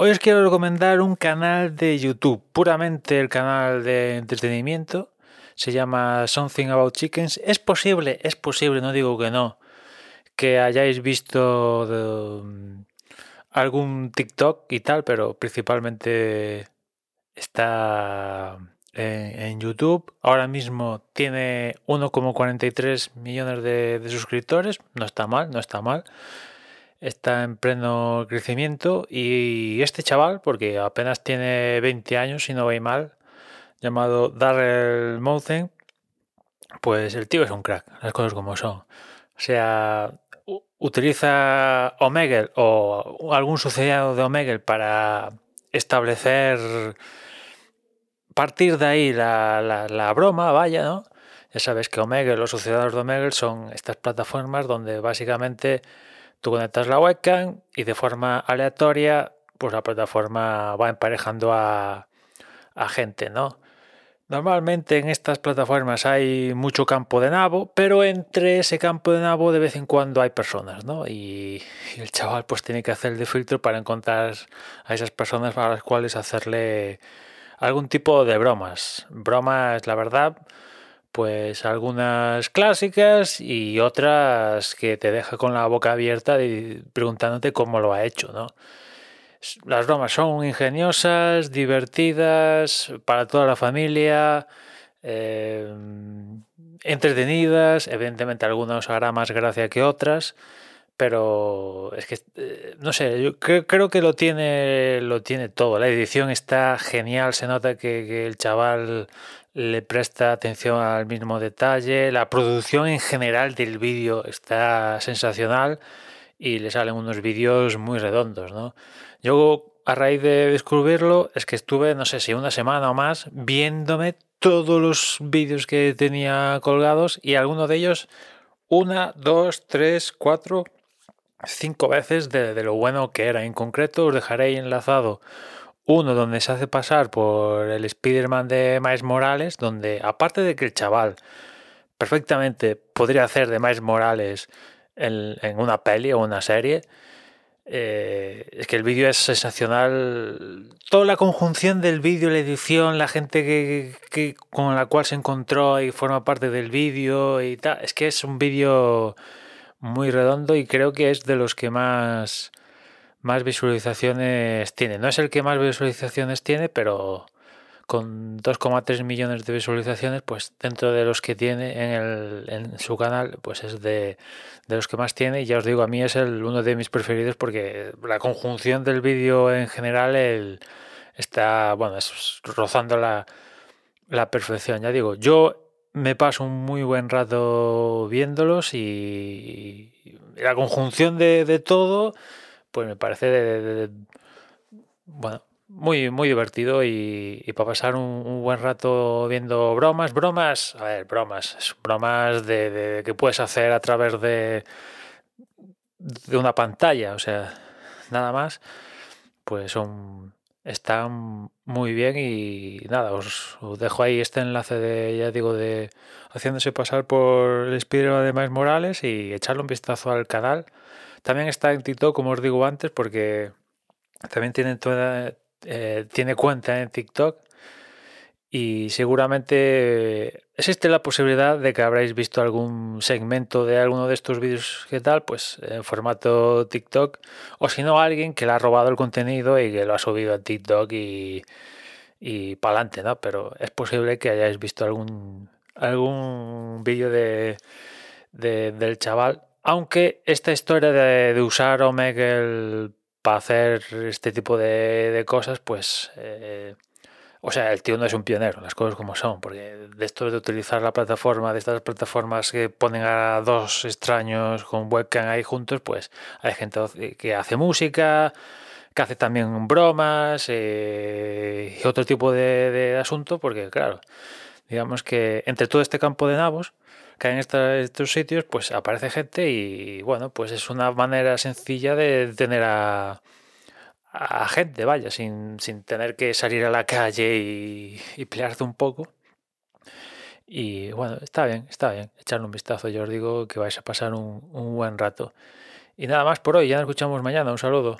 Hoy os quiero recomendar un canal de YouTube, puramente el canal de entretenimiento. Se llama Something About Chickens. Es posible, es posible, no digo que no, que hayáis visto de, algún TikTok y tal, pero principalmente está en, YouTube. Ahora mismo tiene 1,43 millones de suscriptores. No está mal, no está mal está en pleno crecimiento y este chaval, porque apenas tiene 20 años y no ve mal, llamado Darrell Mouthen, pues el tío es un crack, las cosas como son. O sea, utiliza Omegle o algún sucedido de Omegle para establecer, partir de ahí la, la, broma, vaya, ¿no? Ya sabes que Omegle, los sucededores de Omegle son estas plataformas donde básicamente Tú conectas la webcam y de forma aleatoria, pues la plataforma va emparejando a, gente, ¿no? Normalmente en estas plataformas hay mucho campo de nabo, pero entre ese campo de nabo de vez en cuando hay personas, ¿no? Y, el chaval pues tiene que hacer el de filtro para encontrar a esas personas para las cuales hacerle algún tipo de bromas. Bromas, la verdad, pues algunas clásicas y otras que te deja con la boca abierta y preguntándote cómo lo ha hecho, ¿no? Las bromas son ingeniosas, divertidas, para toda la familia, eh, entretenidas, evidentemente algunas hará más gracia que otras, pero es que eh, no sé, yo creo, que lo tiene, lo tiene todo. La edición está genial, se nota que el chaval le presta atención al mismo detalle, la producción en general del vídeo está sensacional y le salen unos vídeos muy redondos, ¿no? Yo a raíz de descubrirlo es que estuve, no sé si una semana o más, viéndome todos los vídeos que tenía colgados y algunos de ellos una, dos, tres, cuatro, cinco veces de, de lo bueno que era. En concreto os dejaré enlazado uno donde se hace pasar por el Spider-Man de Miles Morales, donde aparte de que el chaval perfectamente podría hacer de Miles Morales en, una peli o una serie, eh, es que el vídeo es sensacional. Toda la conjunción del vídeo, la edición, la gente que, con la cual se encontró y forma parte del vídeo y tal. Es que es un vídeo muy redondo y creo que es de los que más más visualizaciones tiene. No es el que más visualizaciones tiene, pero con 2,3 millones de visualizaciones, pues dentro de los que tiene en, el, en su canal, pues es de, de, los que más tiene. Y ya os digo, a mí es el, uno de mis preferidos porque la conjunción del vídeo en general el, está, bueno, es rozando la, la perfección. Ya digo, yo me paso un muy buen rato viéndolos y, la conjunción de, de todo pues me parece bueno, muy, muy divertido y, para pasar un, buen rato viendo bromas, bromas, a ver, bromas, bromas de, que puedes hacer a través de, de una pantalla, o sea, nada más, pues son, están muy bien y nada, os, dejo ahí este enlace de, ya digo, de haciéndose pasar por el espíritu de Miles Morales y echarle un vistazo al canal. También está en TikTok, como os digo antes, porque también tiene, toda, eh, tiene cuenta en TikTok y seguramente existe la posibilidad de que habréis visto algún segmento de alguno de estos vídeos que tal, pues en formato TikTok, o si no alguien que le ha robado el contenido y que lo ha subido a TikTok y, y para adelante, ¿no? Pero es posible que hayáis visto algún, algún vídeo de, del chaval aunque esta historia de, usar Omegle para hacer este tipo de, cosas, pues... Eh, o sea, el tío no es un pionero, las cosas como son, porque de esto de utilizar la plataforma, de estas plataformas que ponen a dos extraños con webcam ahí juntos, pues hay gente que hace música, que hace también bromas eh, y otro tipo de, de asunto, porque claro, digamos que entre todo este campo de nabos, que en estos sitios, pues aparece gente y bueno, pues es una manera sencilla de tener a, a gente, vaya, sin, sin, tener que salir a la calle y, y pelearse un poco. Y bueno, está bien, está bien, echarle un vistazo. Yo os digo que vais a pasar un, un buen rato. Y nada más por hoy, ya nos escuchamos mañana. Un saludo.